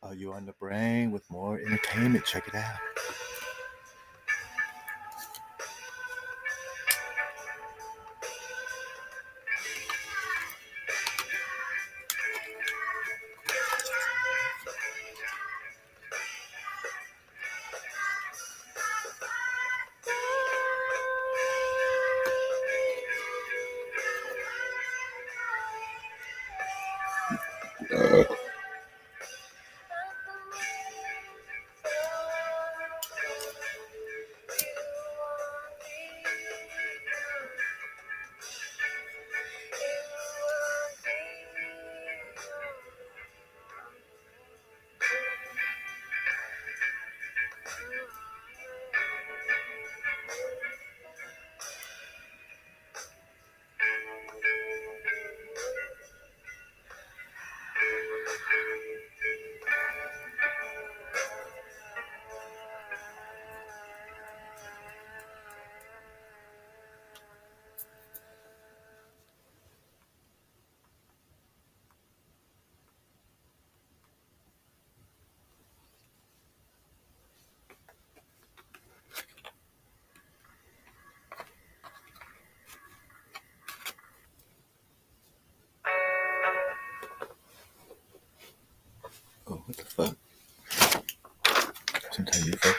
Are you on the brain with more entertainment? Check it out.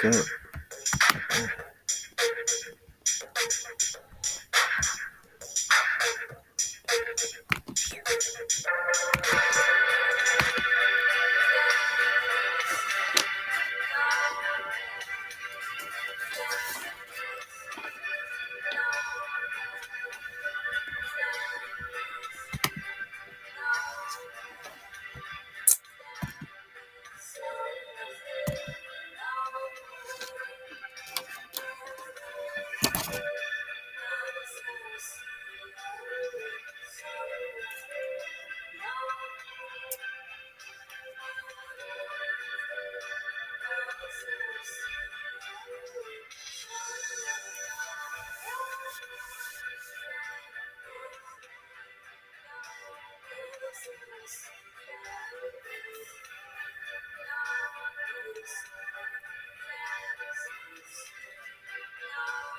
Fuck. Thank you.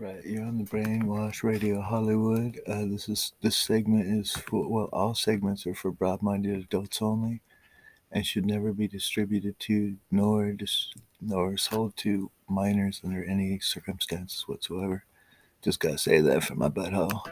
right, you're on the Brainwash Radio Hollywood. Uh, this is this segment is for well, all segments are for broad-minded adults only, and should never be distributed to nor dis, nor sold to minors under any circumstances whatsoever. Just gotta say that for my butthole.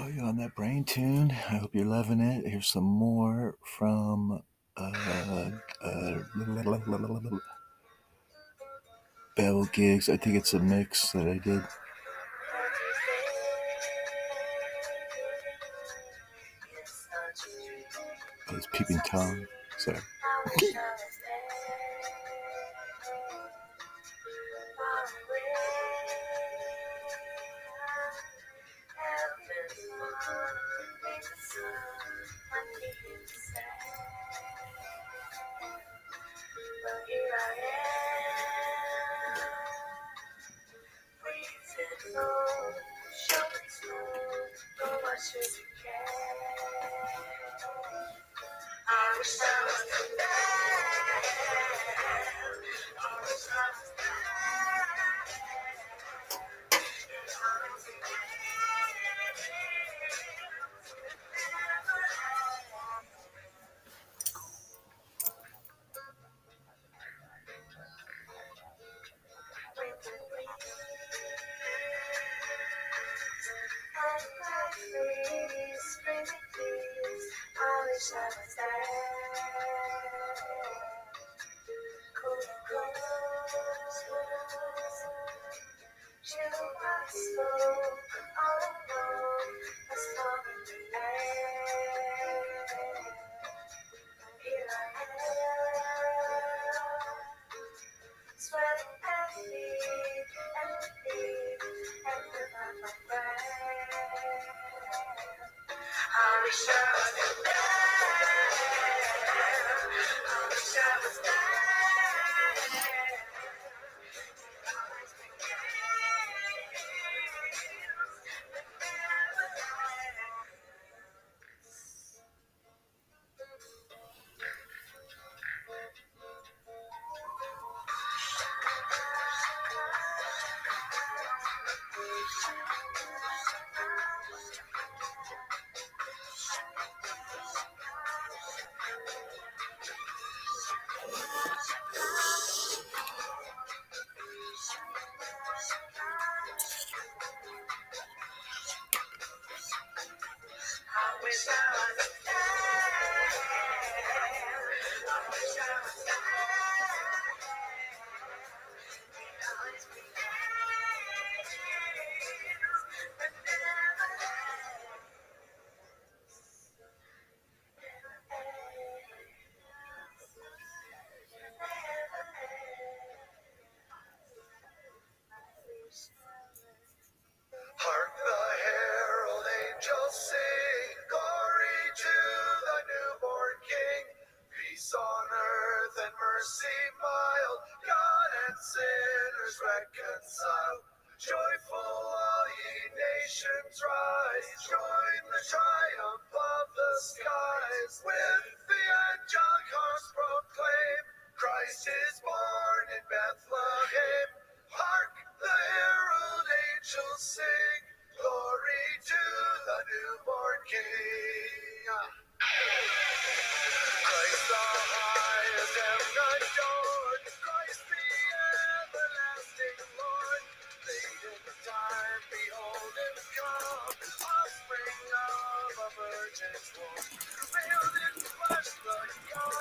Oh, you're on that brain tune. I hope you're loving it. Here's some more from uh, uh, Bell Gigs. I think it's a mix that I did. It's Peeping Tom. Sorry.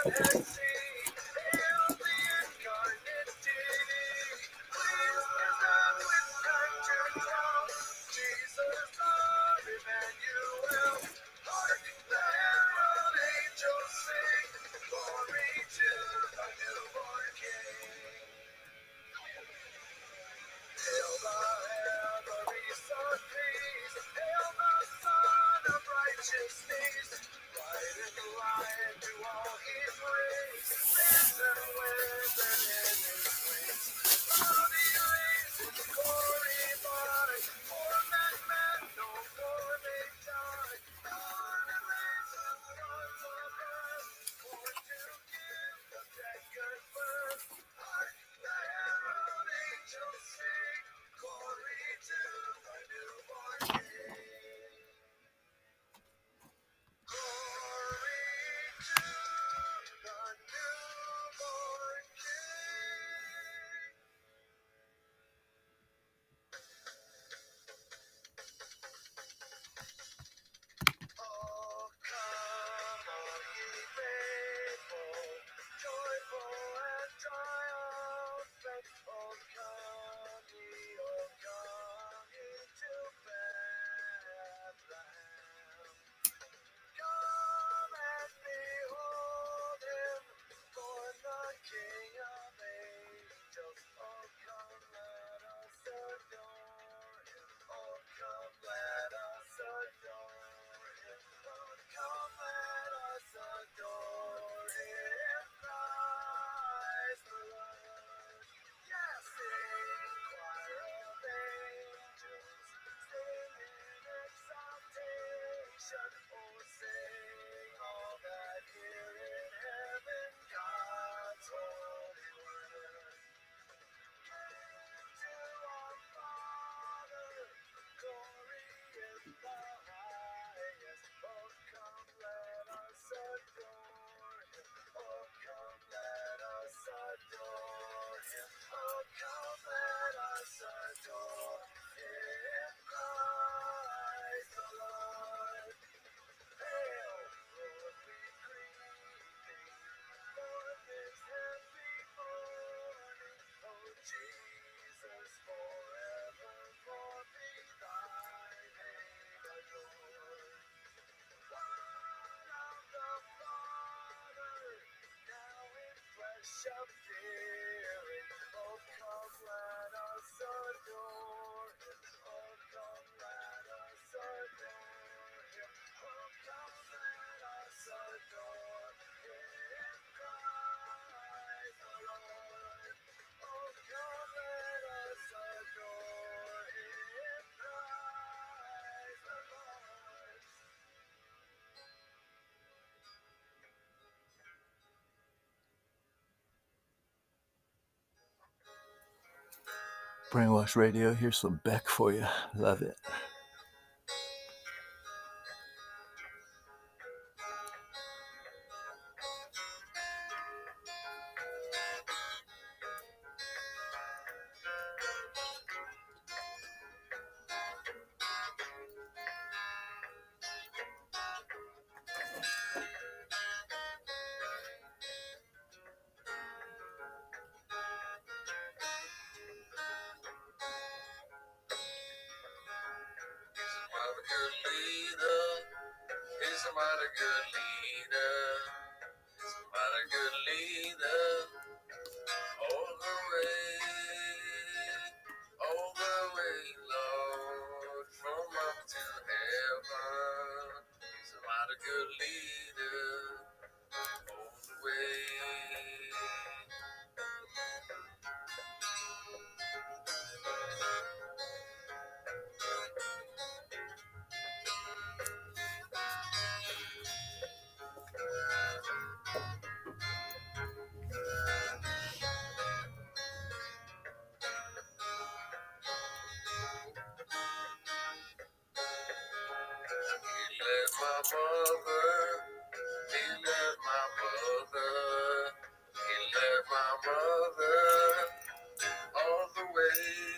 Okay. Exaltation. Flesh appearing. Brainwash Radio. Here's some Beck for you. Love it. What a good leader. Hare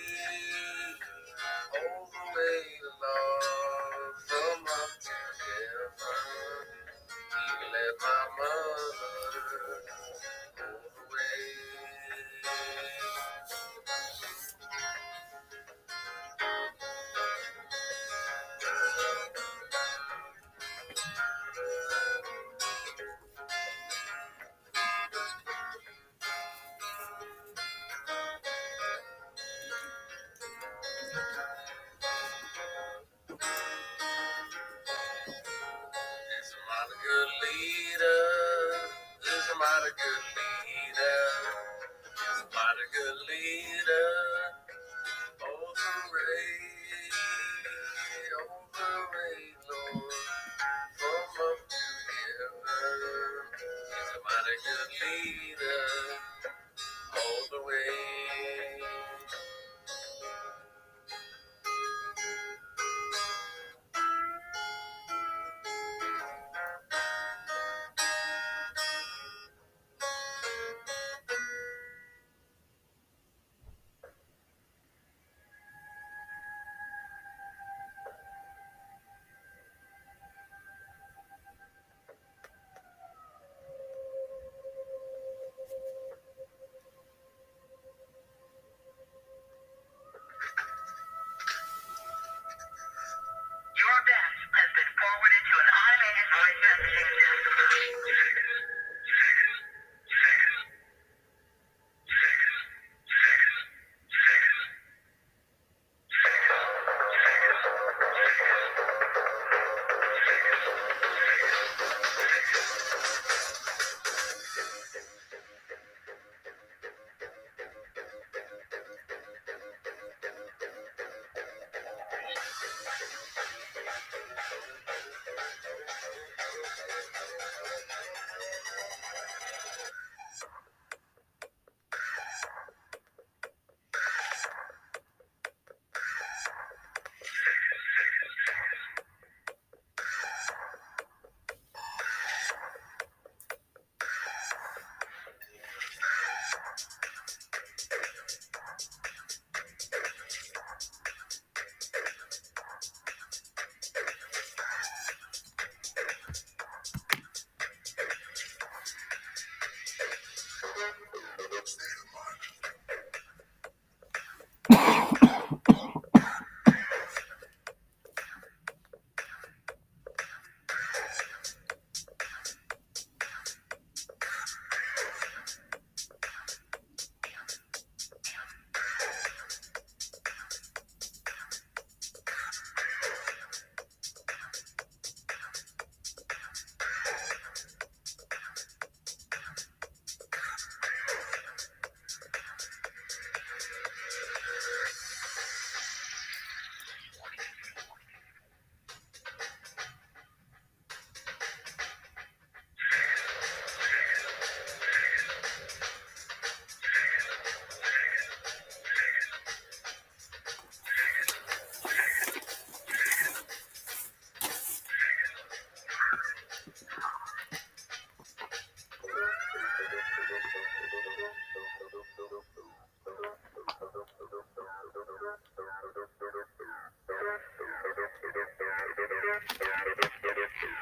Oh no.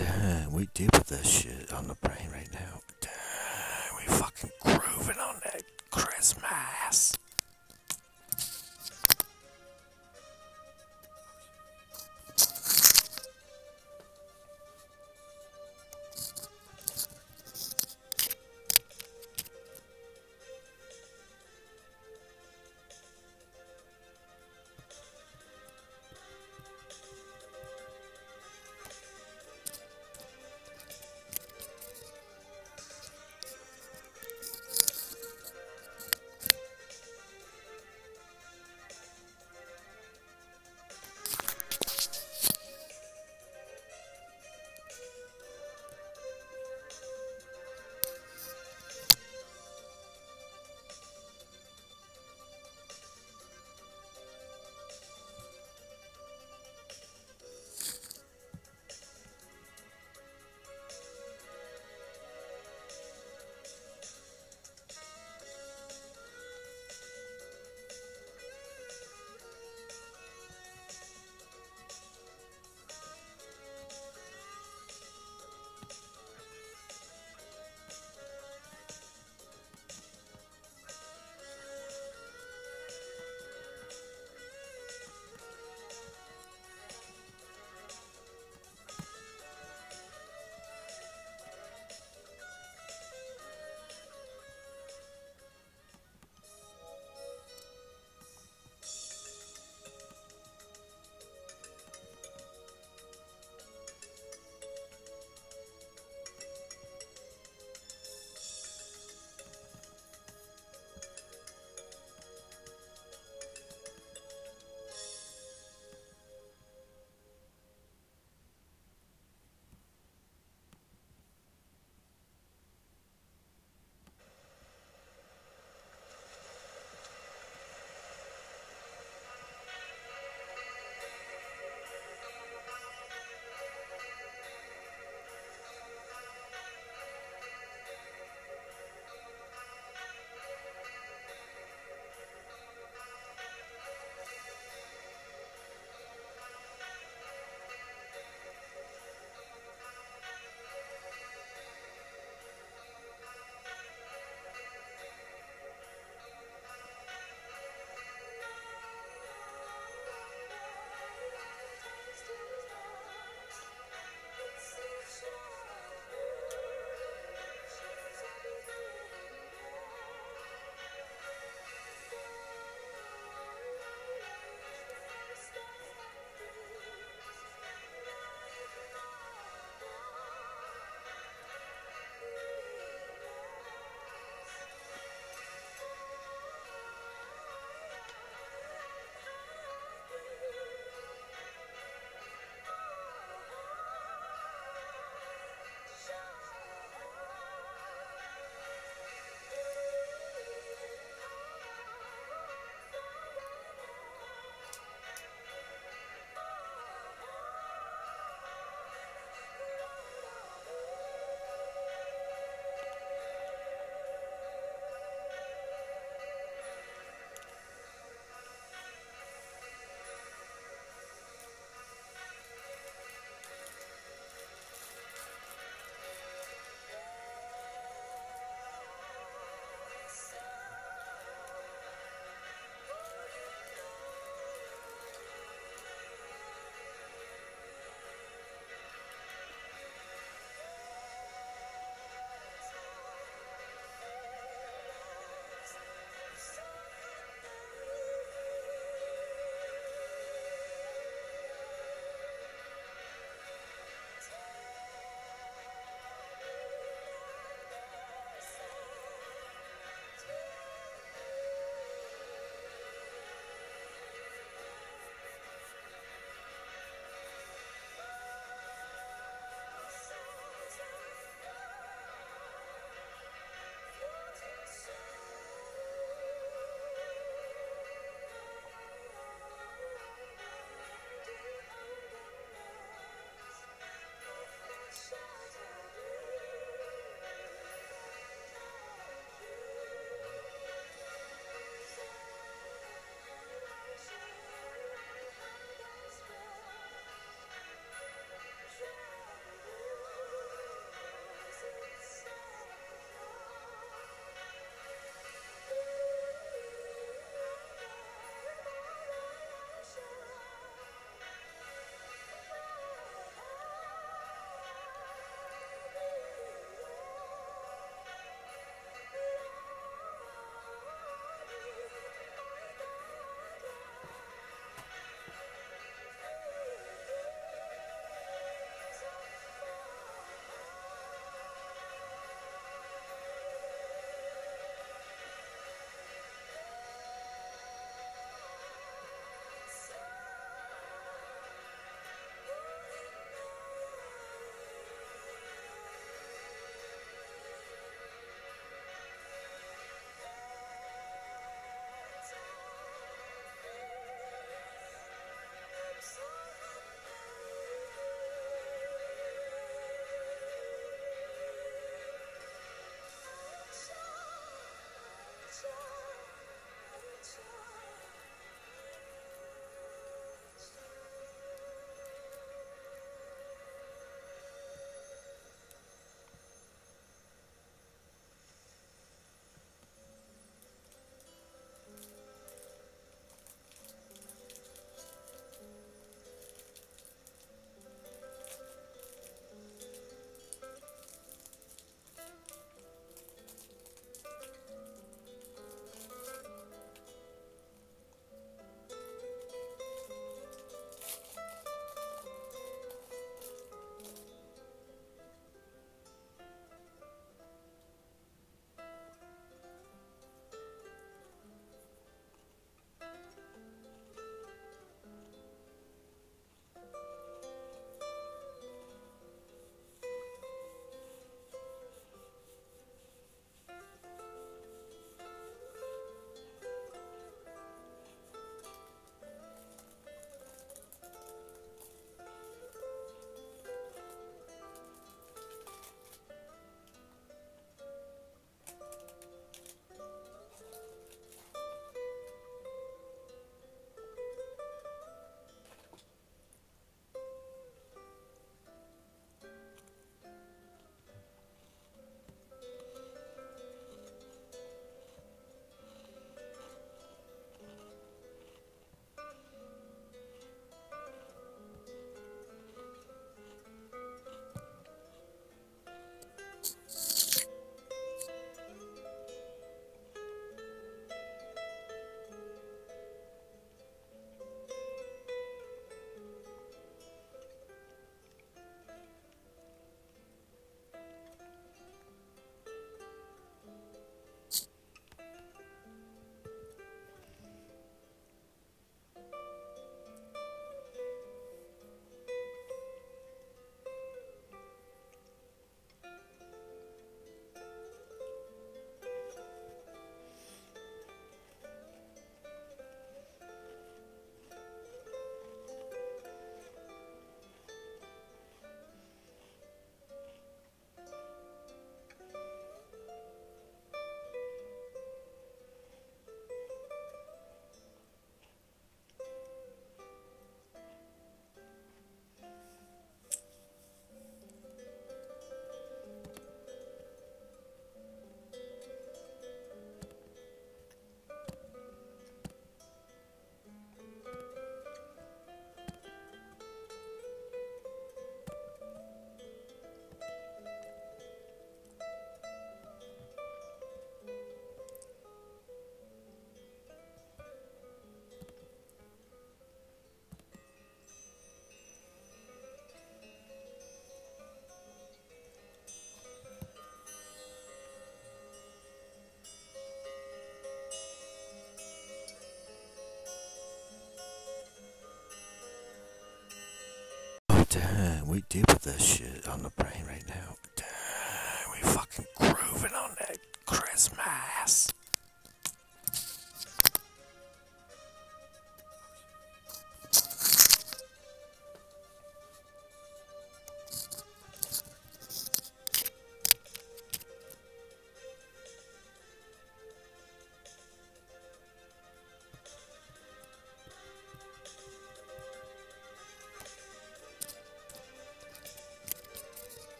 We deal with this shit on the brain right now.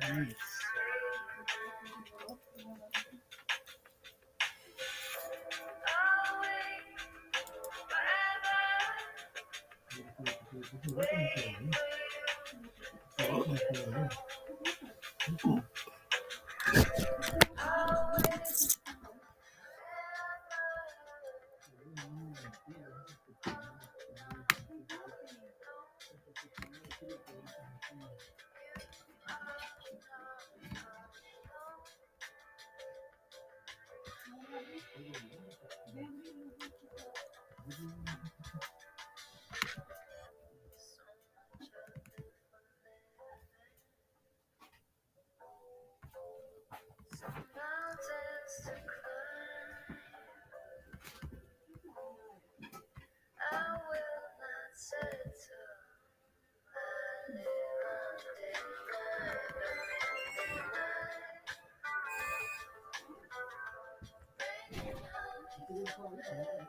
Gracias.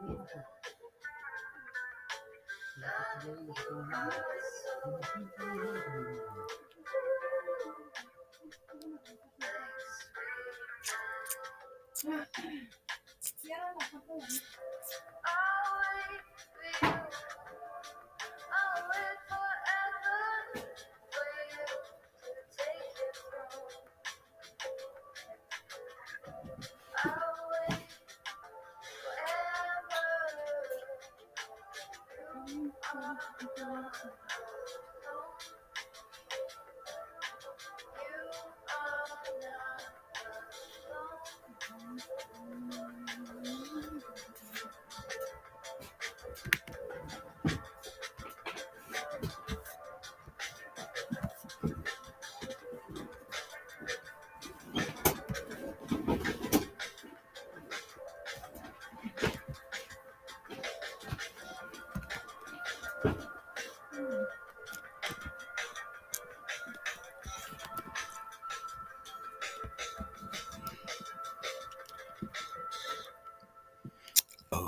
Thank you.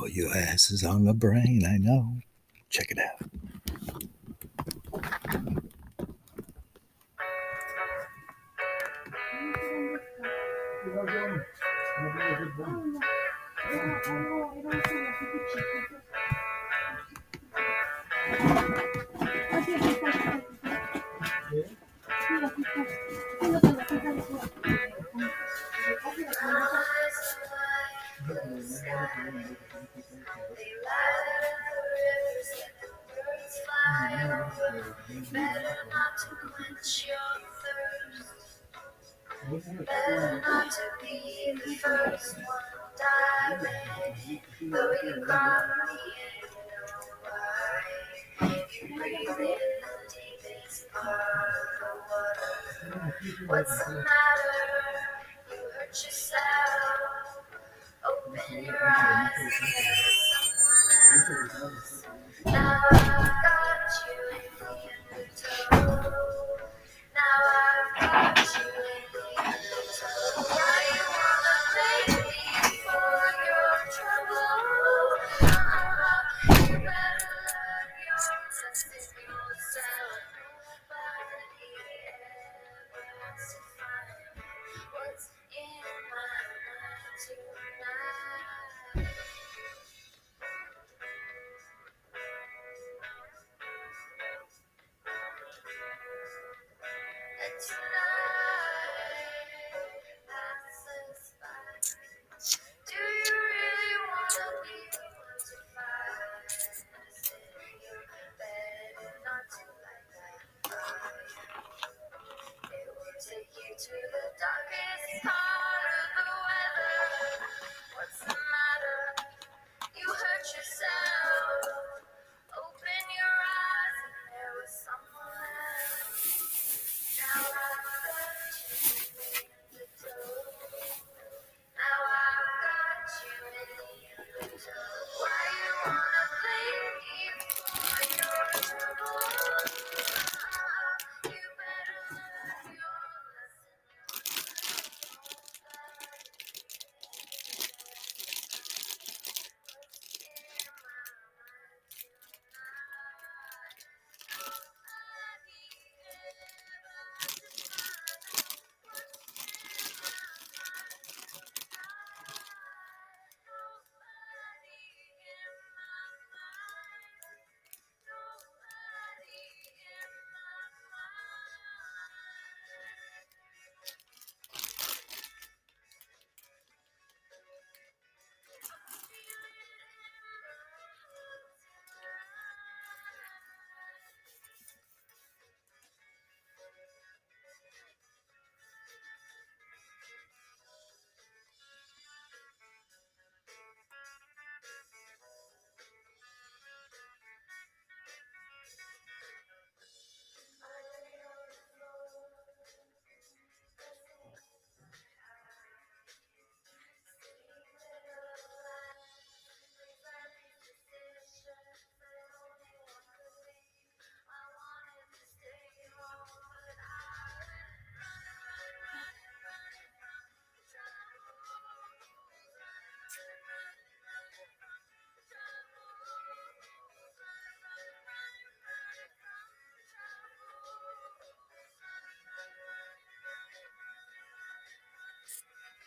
Your ass is on the brain, I know. Check it out.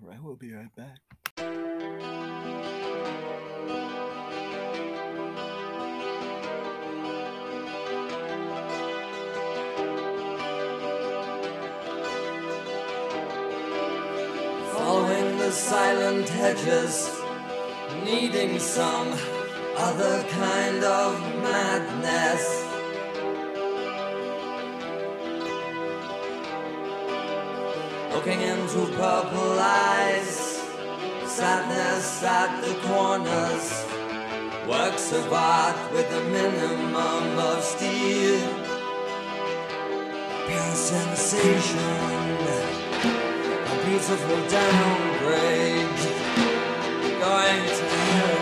All right, we'll be right back. following the silent hedges, needing some other kind of madness. Looking into purple eyes, sadness at the corners, works of art with a minimum of steel, pure sensation. A beautiful downgrade. Going to hell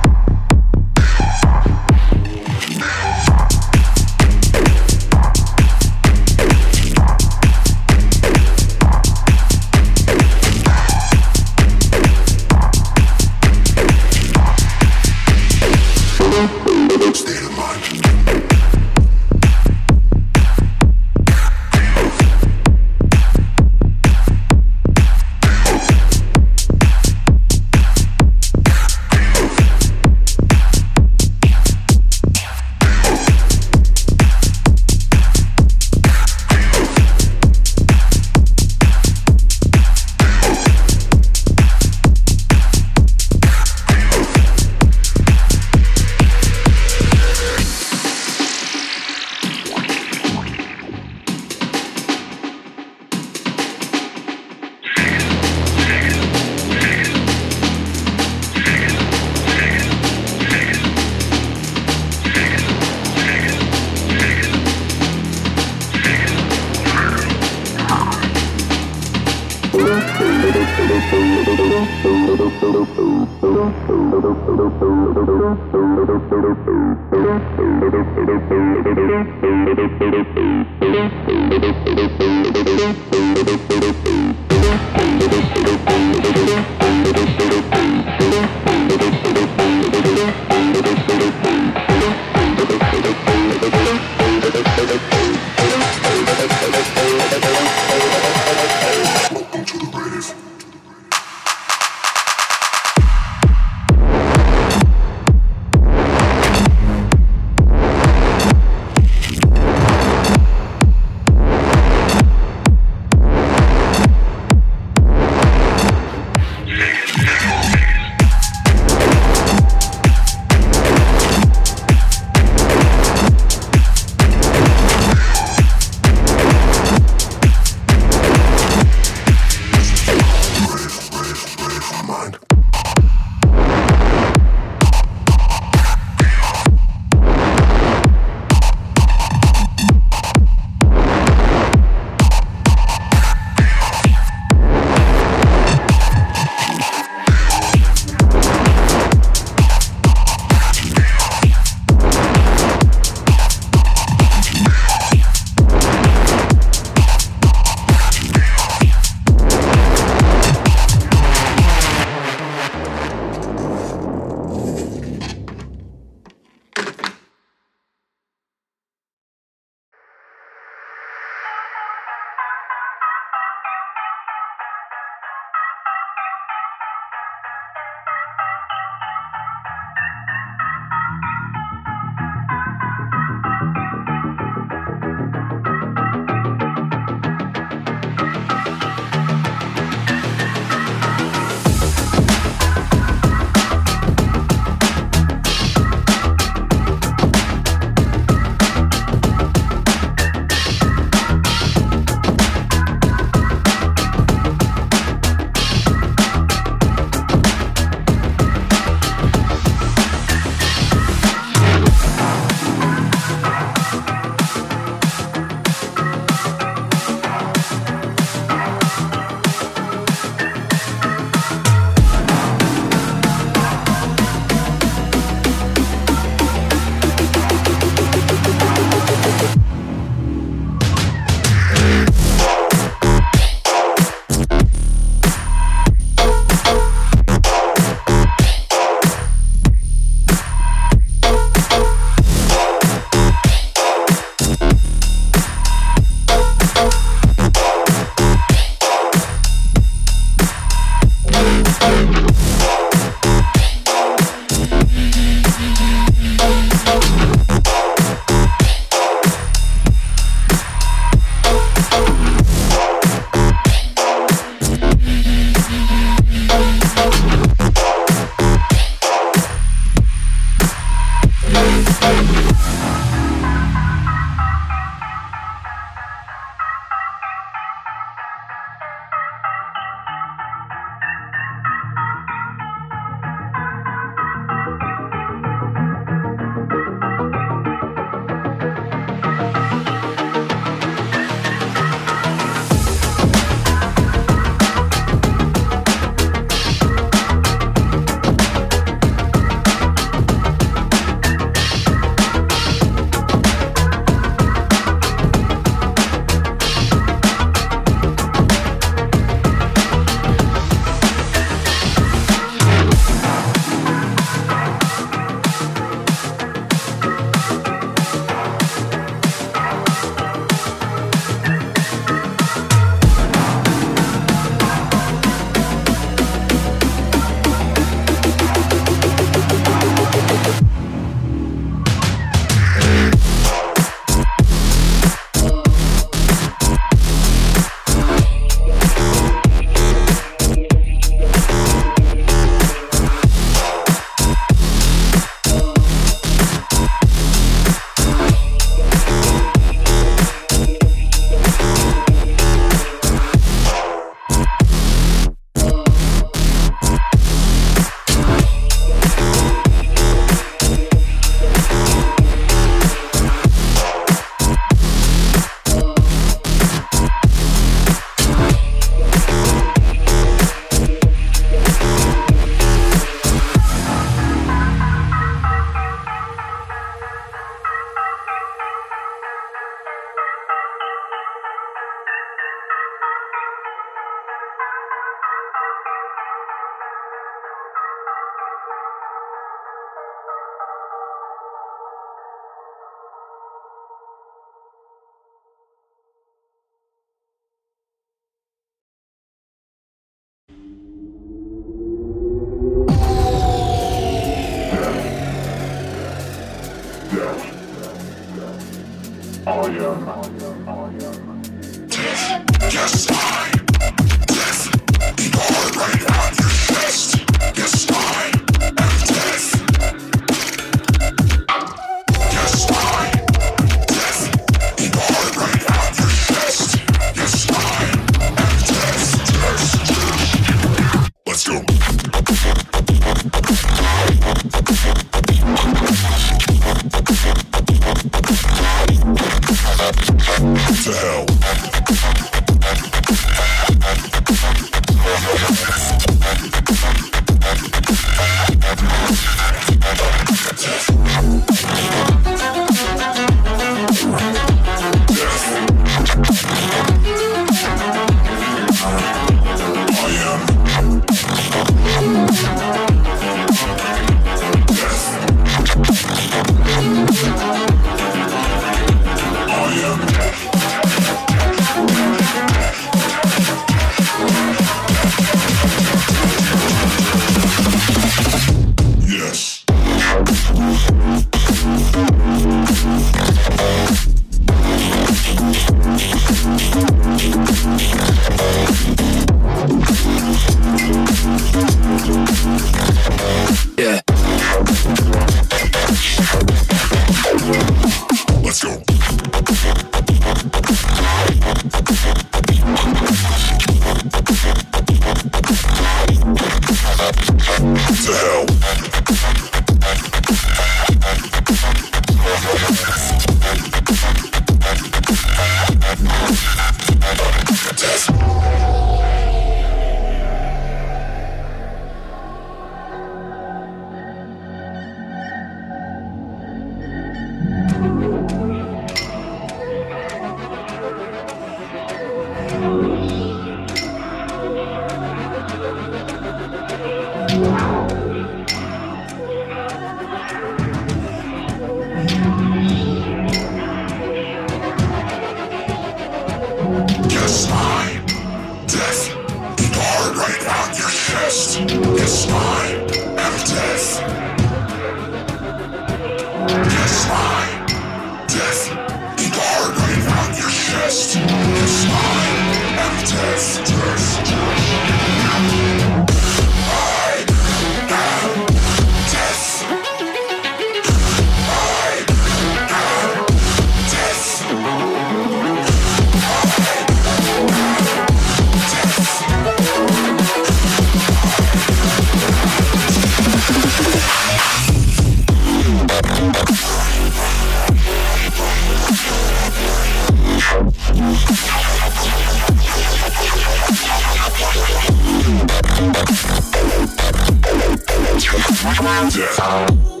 life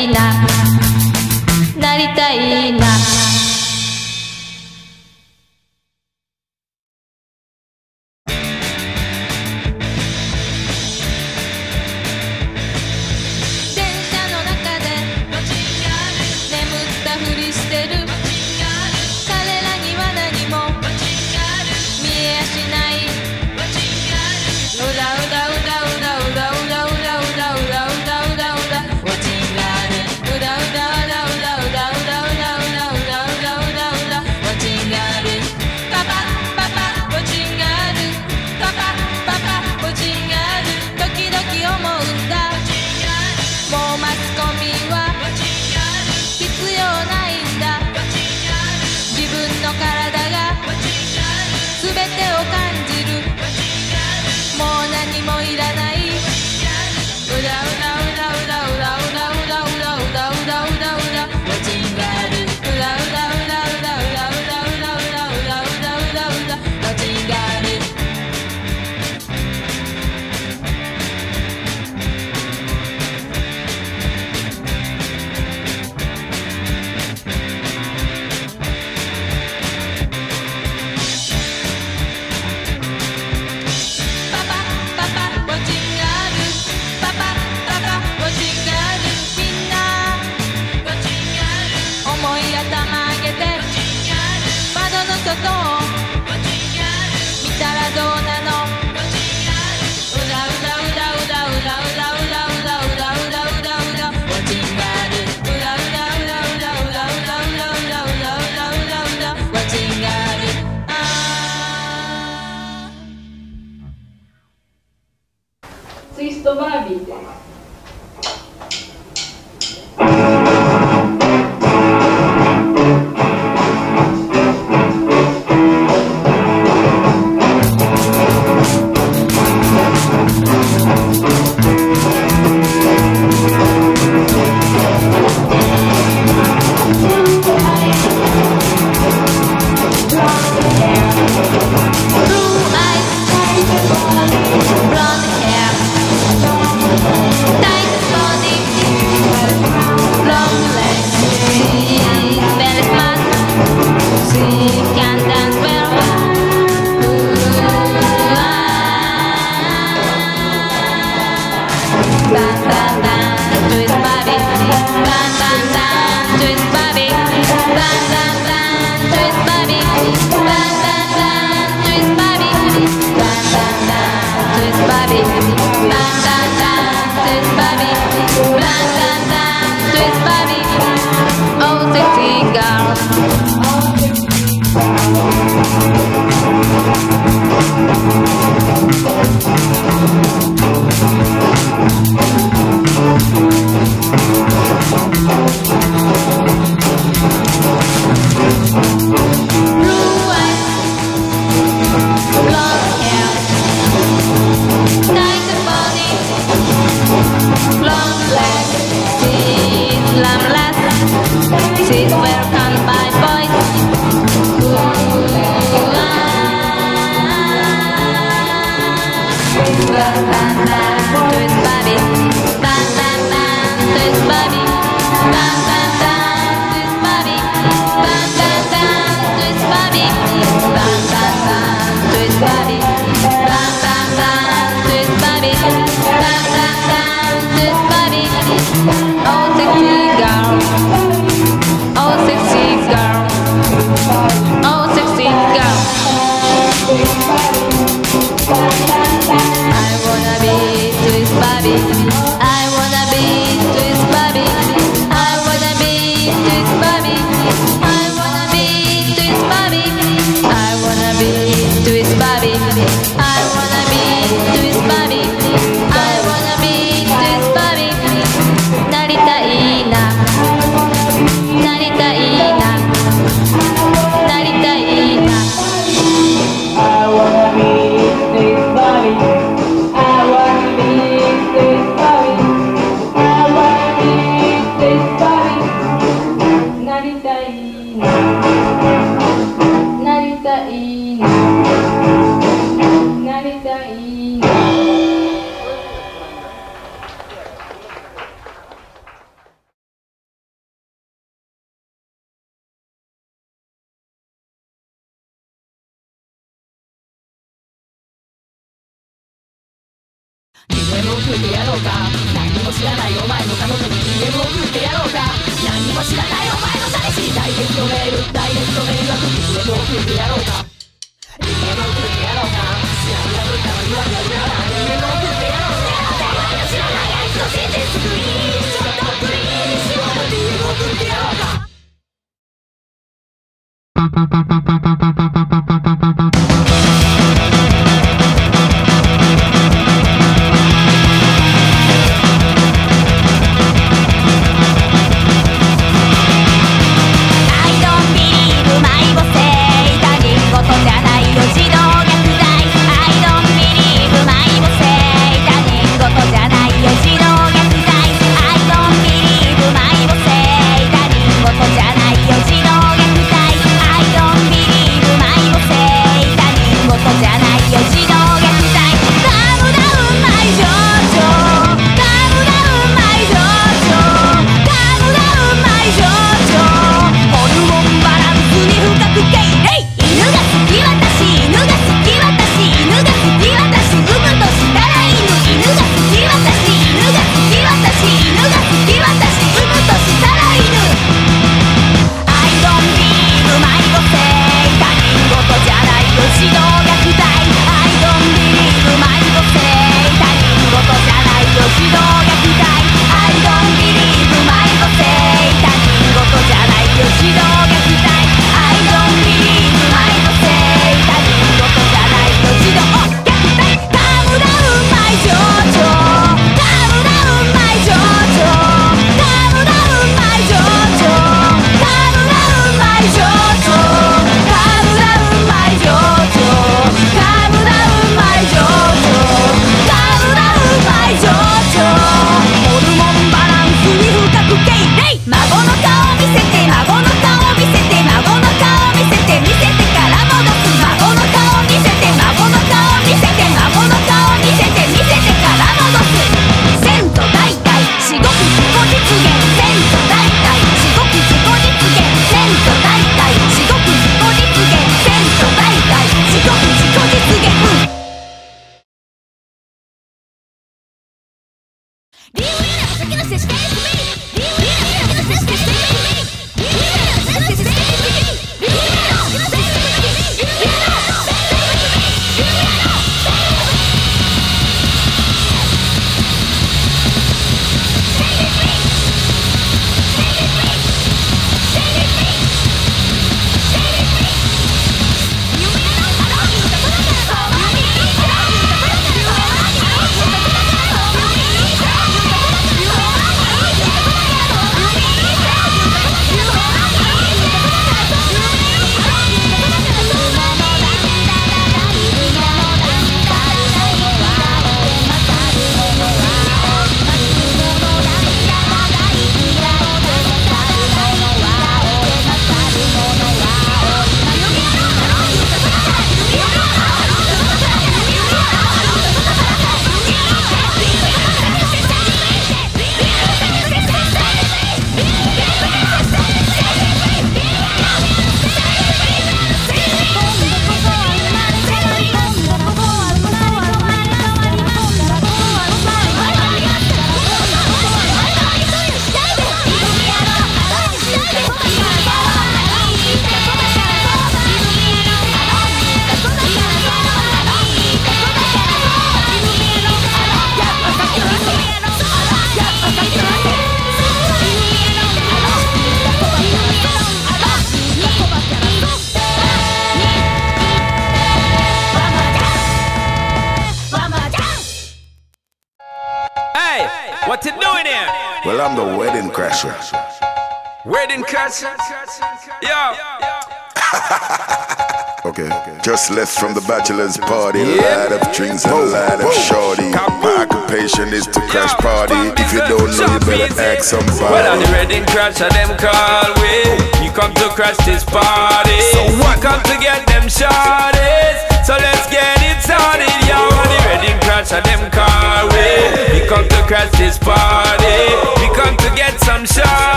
いな。なりたいな。pa pa pa pa pa pa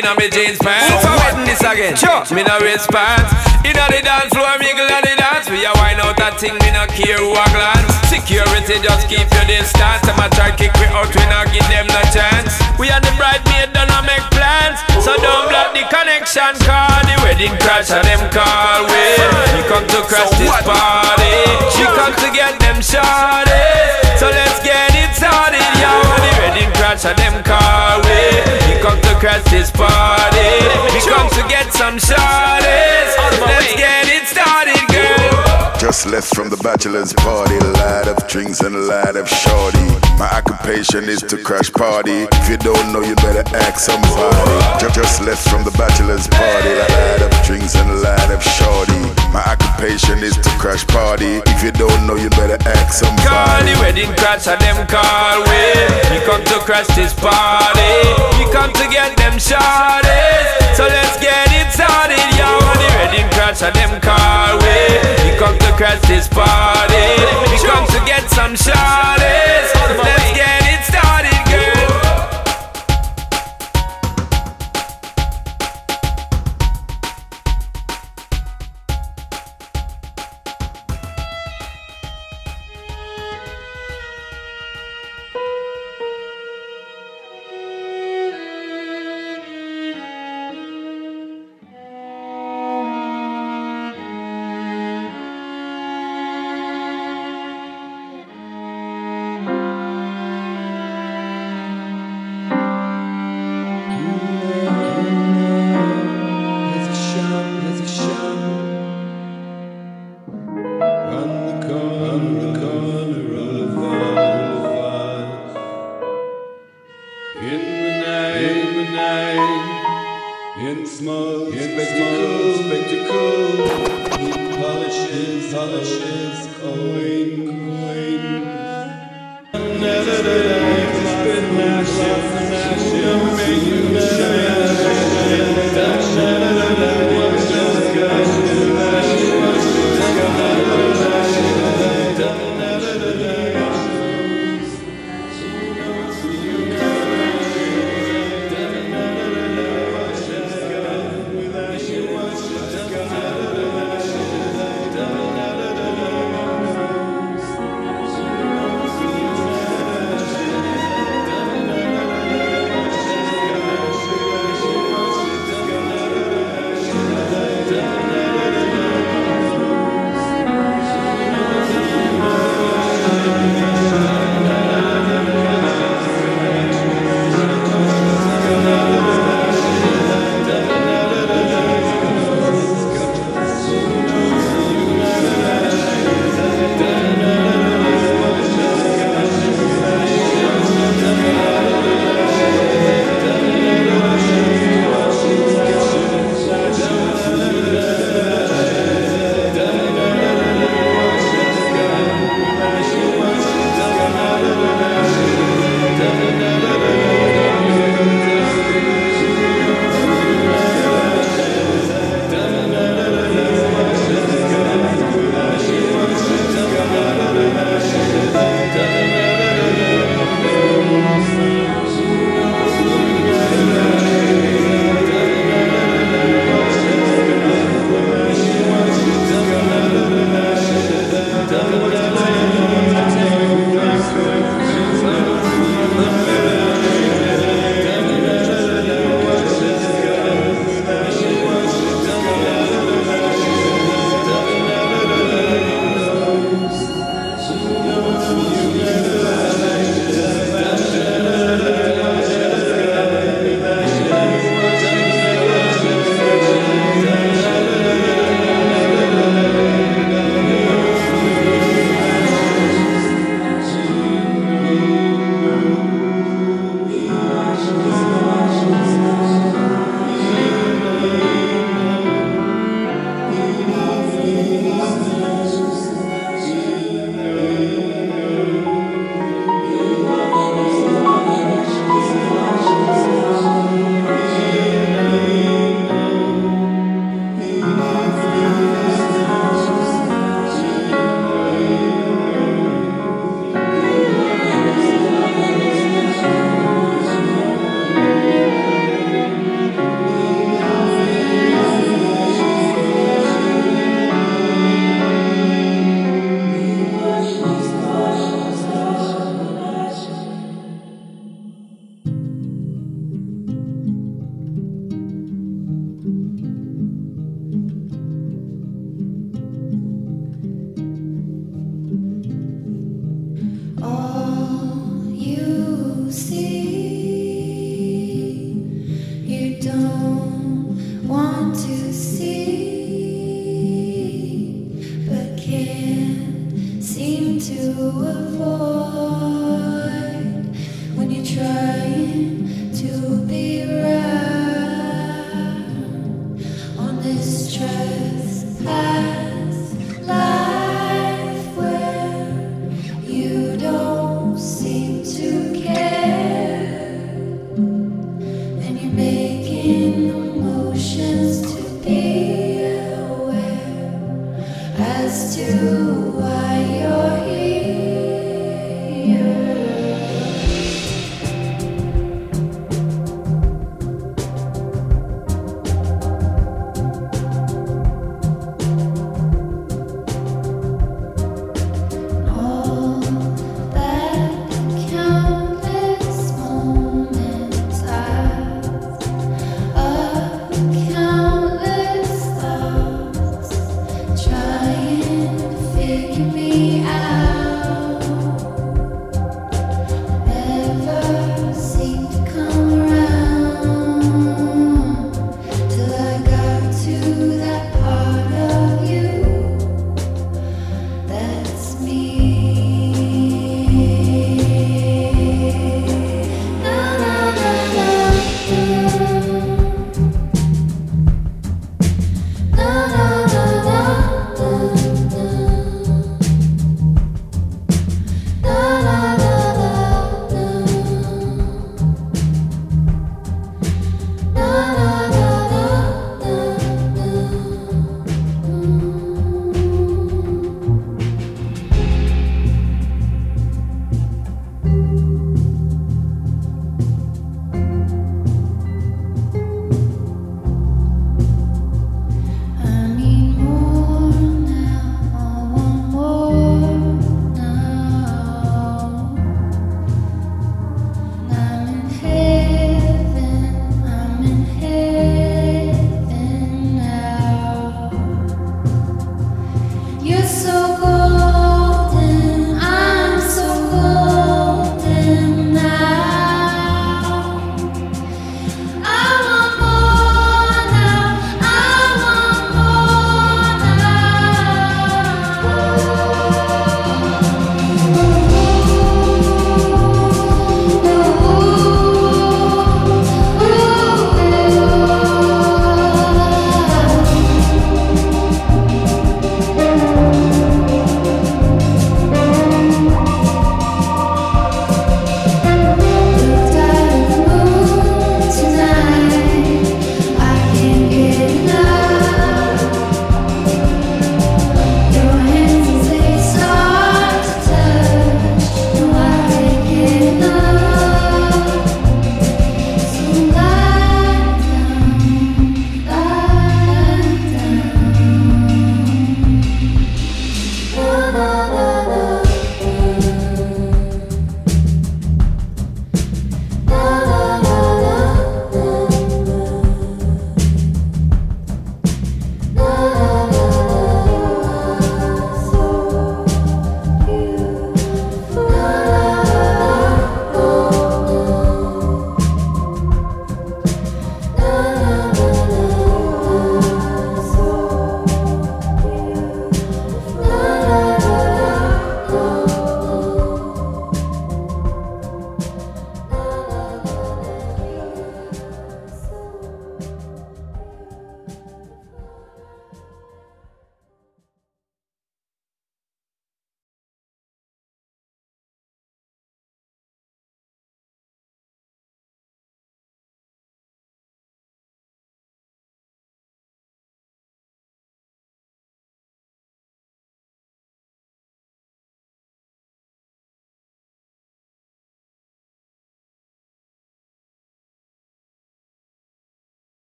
in a me jeans pants. So wedding this again, sure. me no response In a the dance floor, me glad the dance. We a wine out that thing, me no care who a glance. Security just keep your distance. Them a try kick me out, we not give them no chance. We and the bridemaid done a make plans. So don't block the connection Call the wedding crash and them call we. We come to crash this party. She come to get them shorties So let's get it started, yo The wedding crash and them call We come to crash this party. We come to get some shorties Just left from the bachelor's party. Lot of drinks and lot of shorty. My occupation is to crash party. If you don't know, you better ask somebody. Ju- Just left from the bachelor's party. Lot of drinks and lot of shorty. My occupation is to crash party. If you don't know, you better ask somebody. Call the wedding crash and them call we We come to crash this party We come to get them shorties So let's get it started, yo The wedding crash and them call we We come to crash this party. We come to get some shorties Let's get it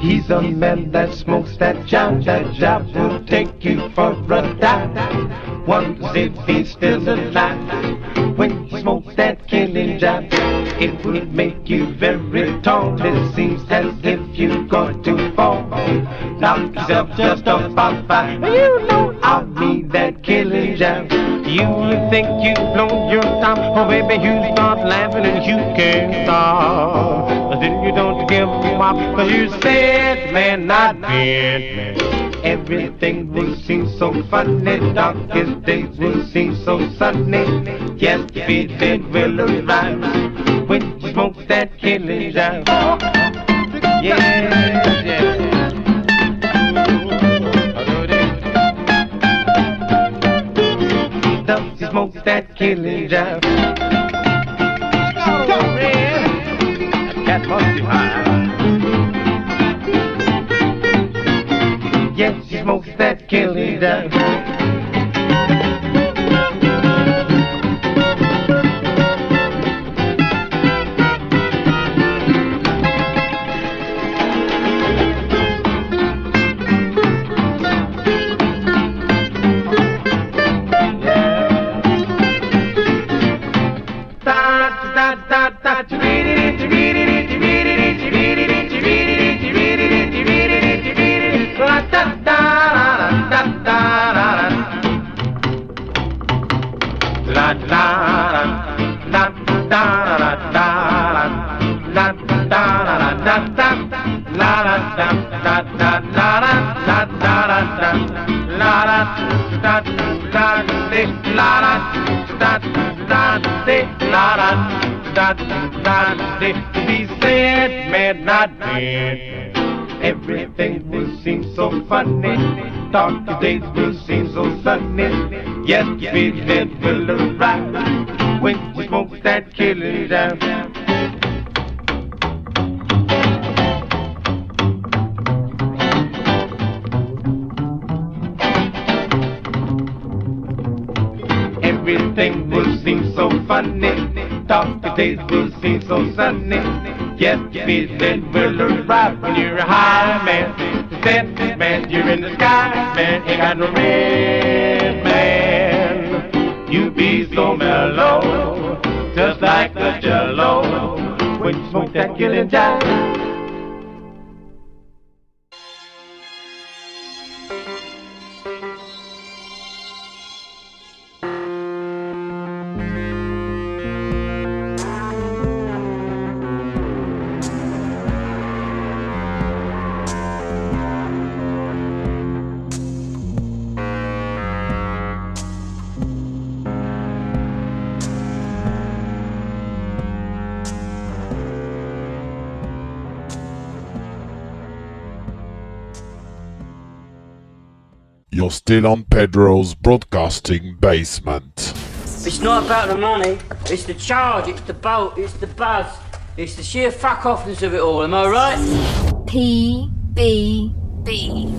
He's a man that smokes that job. That job will take you for a dive. Wonders if he's still alive. When he smokes that killing job, it will make you very tall. It seems as if you're going to fall. Knock yourself just off by five. You know I mean that killing job. You think you've blown your top, oh baby, you start laughing and you can't stop. But then you don't give up, cause you said, man, not man. Everything will seem so funny, darkest days will seem so sunny. Yes, feeling will arrive when you smoke that killing job. Yeah, smoke that killing job? Go, man. That cat must be high. Yes, he smokes that killing job. Dark days will seem so sunny. Yes, feeling will arrive when you smoke that killing down. Everything will seem so funny. Dark days will seem so sunny. Yes, feeling will arrive when you're a high man. You're in the sky, man. Ain't got no red man. You be so mellow, just like a jello. When you smoke that killing jive. You're still on Pedro's broadcasting basement. It's not about the money, it's the charge, it's the boat, it's the buzz, it's the sheer fuck offness of it all, am I right? P B B.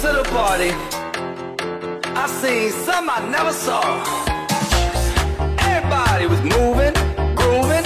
to the party. I seen some I never saw. Everybody was moving, grooving.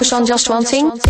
focus on just one thing?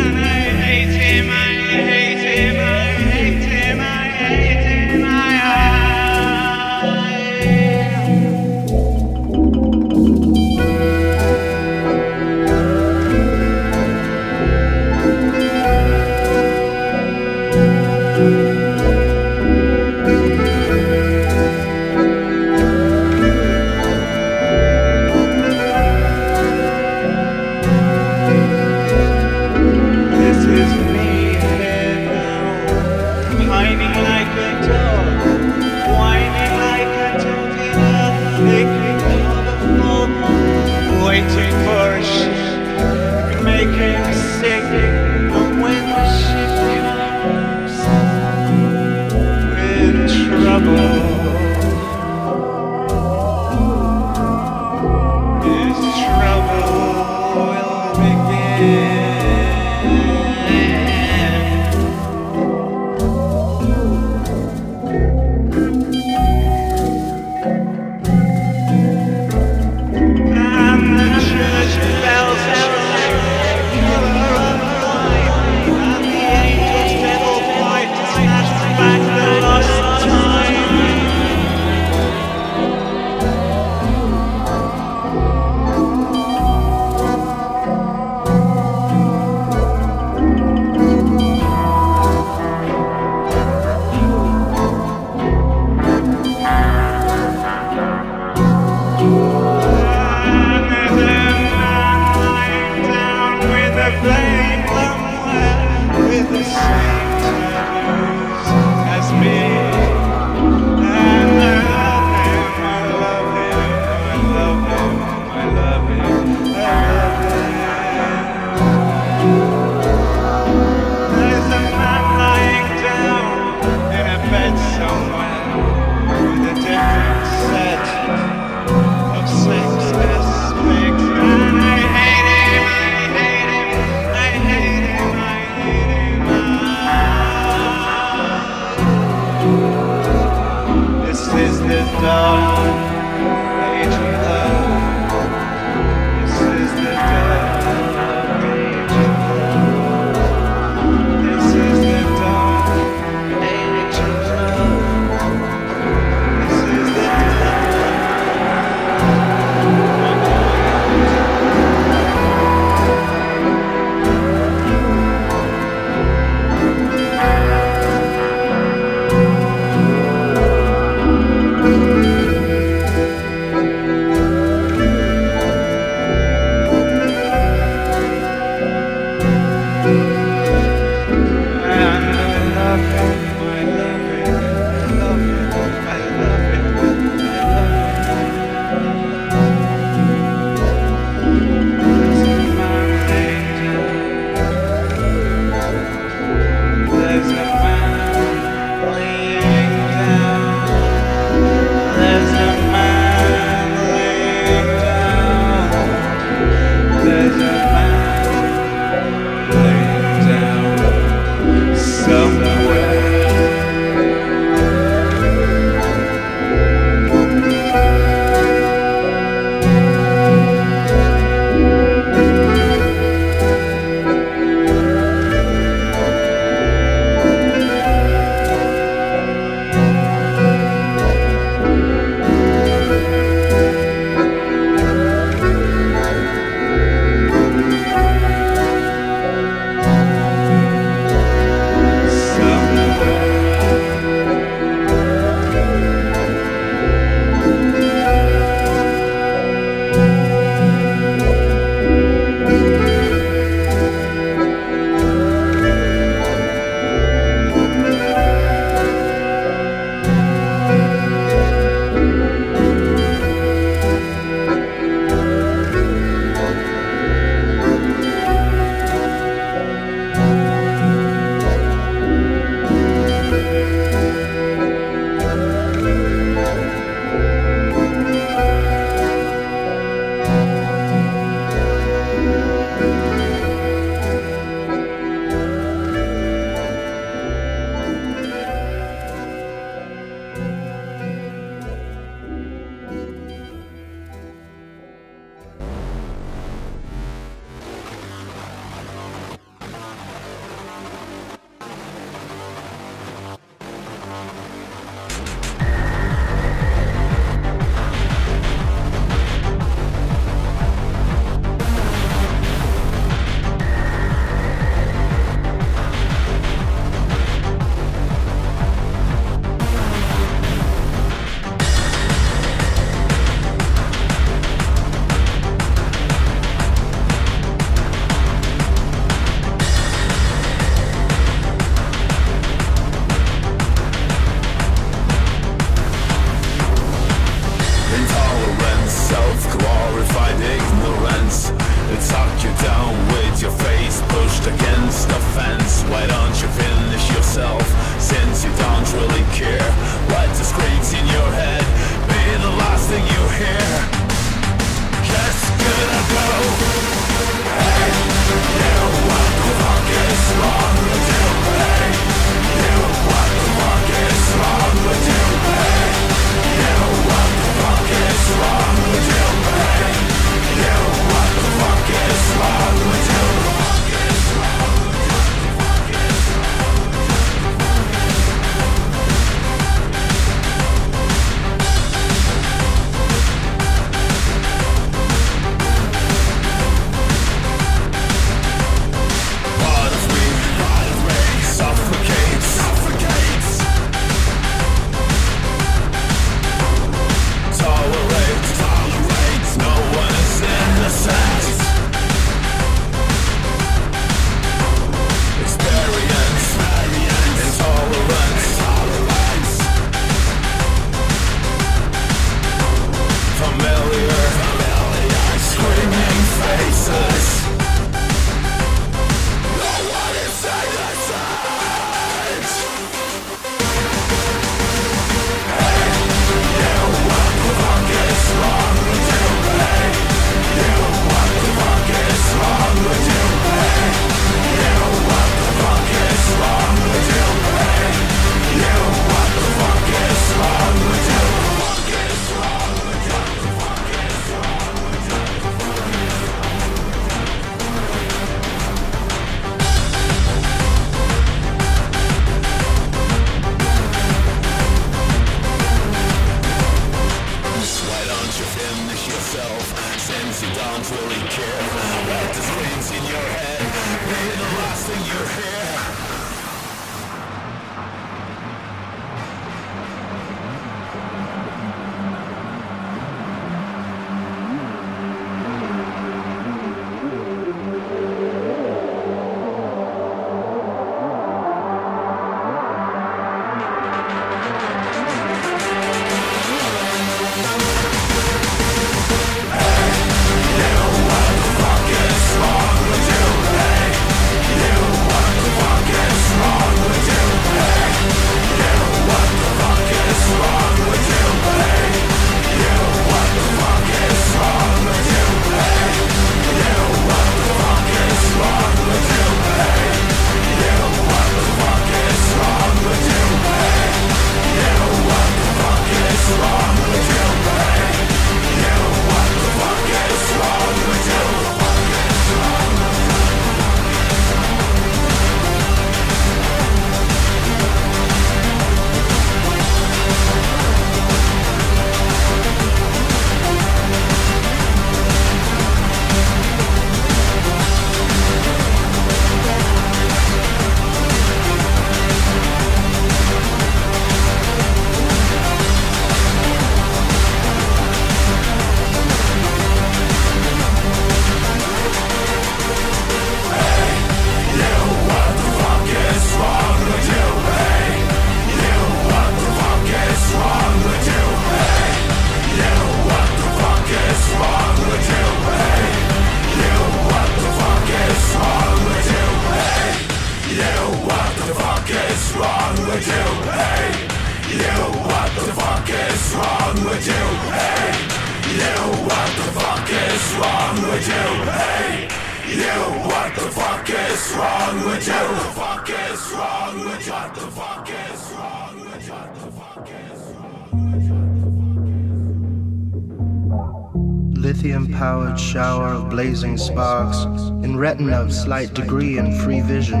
In retina of slight degree and free vision.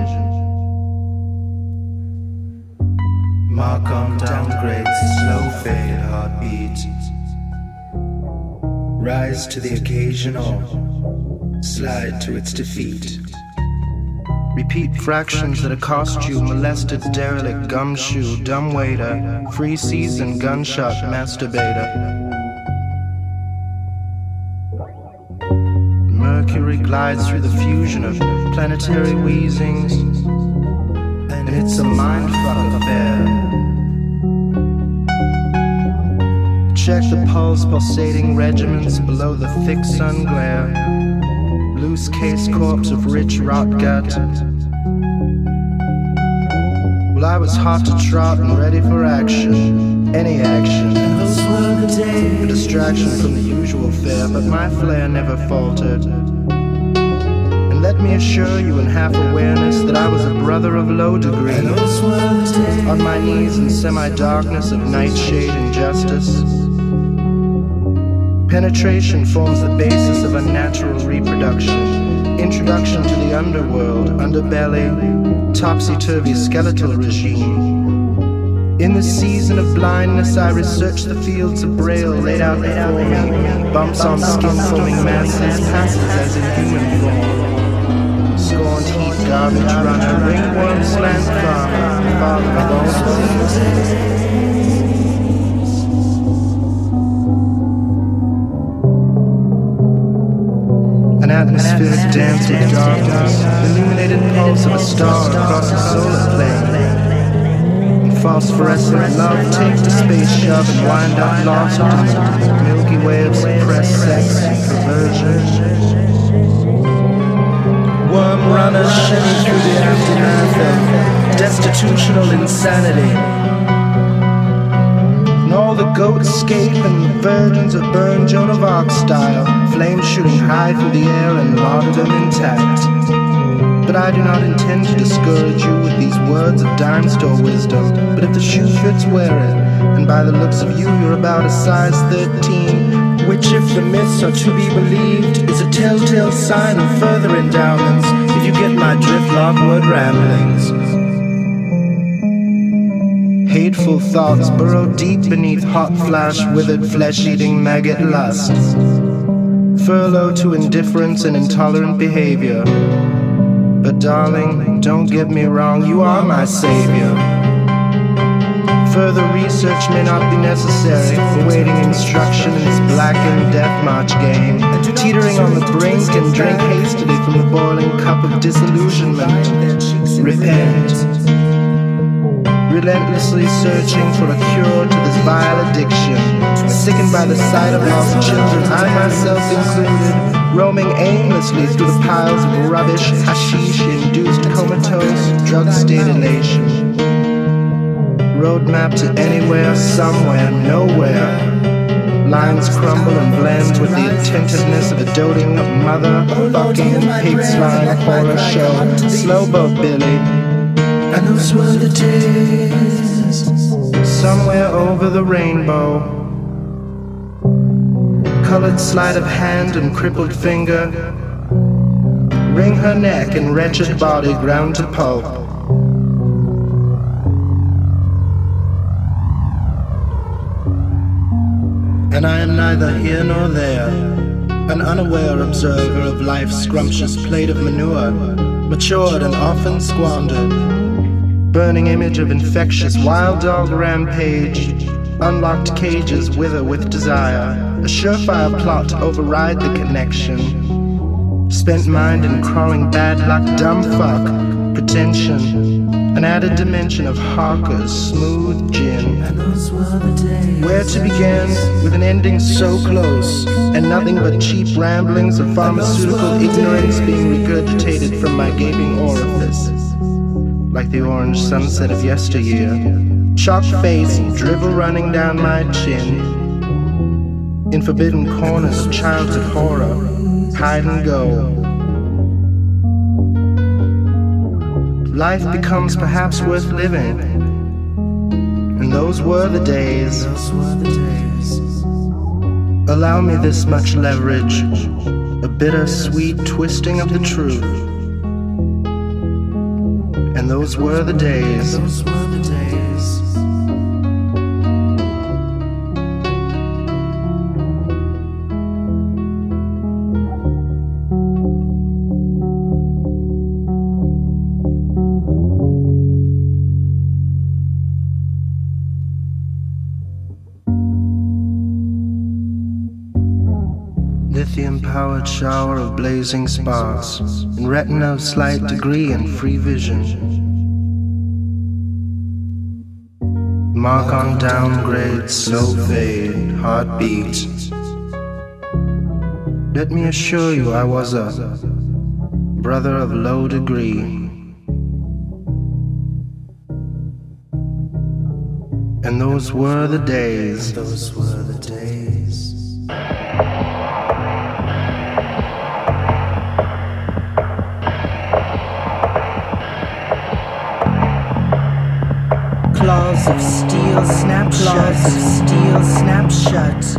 Mark on downgrades, slow fade heartbeat. Rise to the occasion or slide to its defeat. Repeat fractions that accost you, molested derelict gumshoe, dumbwaiter, free season gunshot masturbator. Glides through the fusion of planetary wheezings, and it's a mindfuck affair. Check the pulse pulsating regiments below the thick sun glare. Loose case corpse of rich rot gut. Well, I was hot to trot and ready for action. Any action. A distraction from the usual fare, but my flair never faltered. Me assure you in half awareness that I was a brother of low degree. On my knees in semi darkness of nightshade injustice. Penetration forms the basis of unnatural reproduction. Introduction to the underworld, underbelly, topsy turvy skeletal regime. In the season of blindness, I research the fields of braille laid out before me. Bumps on skin forming masses, passes as in human form. Scorned heat, garbage runner, ringworm, slant farmer, father of all things. An atmospheric dance with darkness, illuminated pulse of a star across a solar plane. Phosphorescent love takes the space shove and wind up lost in the Milky Way of suppressed sex and perversion. Worm runners shimmy through the aftermath of destitutional insanity. And all the goats escape and the virgins are burned Joan of Arc style, flames shooting high through the air and martyrdom intact. But I do not intend to discourage you with these words of dime store wisdom. But if the shoe fits, wear it. And by the looks of you, you're about a size 13, which, if the myths are to be believed, is a telltale sign of further endowments. If you get my drift word ramblings. Hateful thoughts burrow deep beneath hot flash, withered flesh eating maggot lust. furloughed to indifference and intolerant behavior. But darling, don't get me wrong, you are my savior. Further research may not be necessary, awaiting instruction in this black and death march game, teetering on the brink and drink hastily from the boiling cup of disillusionment. Repent. Relentlessly searching for a cure to this vile addiction, sickened by the sight of lost children, I myself included, roaming aimlessly through the piles of rubbish, hashish induced comatose, drug state elation. Roadmap to anywhere, somewhere, nowhere. Lines crumble and blend with the attentiveness of a doting mother, fucking pig slime horror show. Slow boat Billy. And those were the days. Somewhere over the rainbow. Colored sleight of hand and crippled finger. Wring her neck and wretched body ground to pulp. And I am neither here nor there, an unaware observer of life's scrumptious plate of manure, matured and often squandered. Burning image of infectious wild dog rampage, unlocked cages wither with desire, a surefire plot to override the connection. Spent mind in crawling bad luck, dumb fuck, pretension, an added dimension of hawkers, smooth gin. Where to begin with an ending so close, and nothing but cheap ramblings of pharmaceutical ignorance being regurgitated from my gaping orifice, like the orange sunset of yesteryear. Chalk face, drivel running down my chin. In forbidden corners of childhood horror, hide and go. Life becomes perhaps worth living. And those were the days. Allow me this much leverage, a bitter sweet twisting of the truth. And those were the days. Shower of blazing sparks, and retina of slight degree and free vision. Mark on downgrade, slow fade, heartbeat. Let me assure you I was a brother of low degree. And those were the days. Those were the days. Claws of steel snapshots of steel snapshots.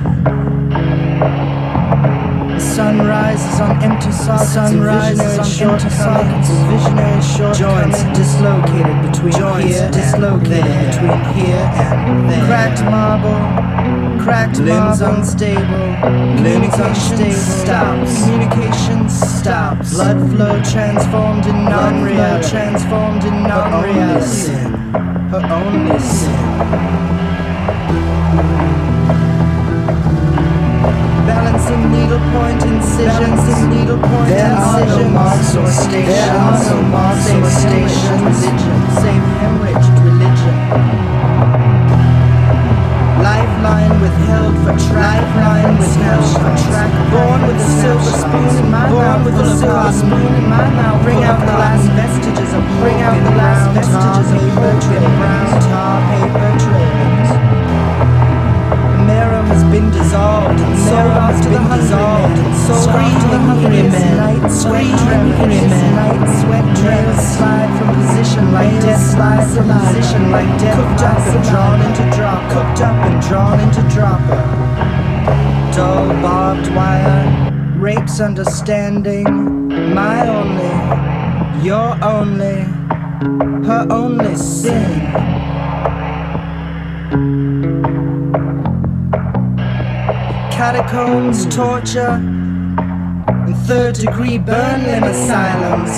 The sun rises on empty sockets. Sun rises on empty sockets. Visionary short joints dislocated between joints here dislocated and between here and there. Cracked marble. Cracked limbs marble. unstable. Limbs unstable. Stops. Communication stops. Blood flow transformed in non-real. Transformed in non-reality her only sin. Balancing needlepoint incision, Balancing needlepoint there incision. Are no marks or stations. There are no marks or stations. Religion, save hemorrhaged religion. Lifeline withheld for track. Lifeline withheld for track. Born with a silver spoon in my mouth. with a silver spoon in my mouth. Bring out the last vestiges of bring out the last vestiges of brown tar paper trailings. The marrow has been dissolved and soul has been dissolved and soul screaming hungry men. Night sweat hungry. Night sweat trails slide from position like death slides from position like death. Cooked up and drawn into drop. Cooked up and drawn into dropper. Dull barbed wire rapes understanding. My only, your only, her only sin. Catacombs, torture, third degree burn limb asylums.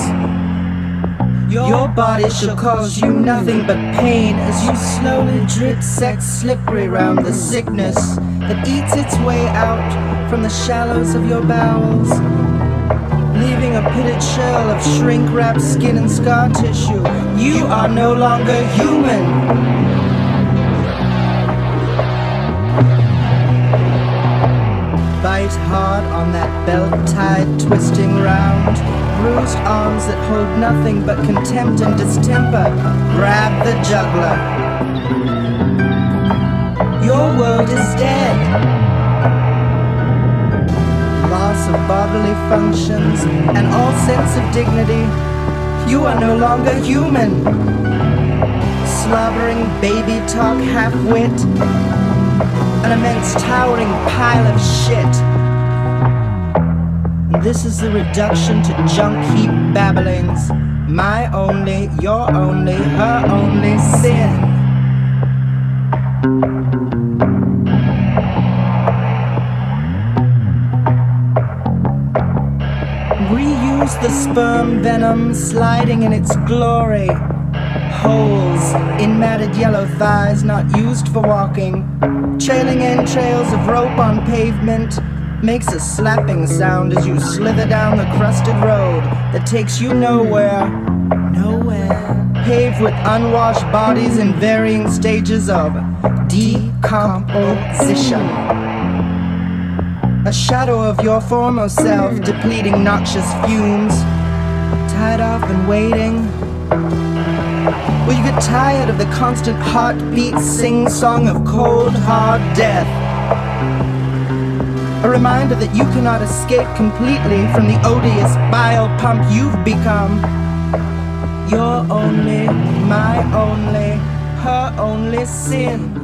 Your body shall cause you nothing but pain as you slowly drip sex slippery round the sickness that eats its way out from the shallows of your bowels, leaving a pitted shell of shrink wrapped skin and scar tissue. You are no longer human. Hard on that belt tied, twisting round. Bruised arms that hold nothing but contempt and distemper. Grab the juggler. Your world is dead. Loss of bodily functions and all sense of dignity. You are no longer human. Slobbering baby talk, half wit an immense towering pile of shit. This is the reduction to junk heap babblings. My only, your only, her only sin. Reuse the sperm venom sliding in its glory. Holes in matted yellow thighs not used for walking. Trailing entrails of rope on pavement makes a slapping sound as you slither down the crusted road that takes you nowhere. Nowhere. Paved with unwashed bodies in varying stages of decomposition. A shadow of your former self depleting noxious fumes. Tied off and waiting. Will you get tired of the constant heartbeat sing song of cold, hard death? A reminder that you cannot escape completely from the odious bile pump you've become. You're only, my only, her only sin.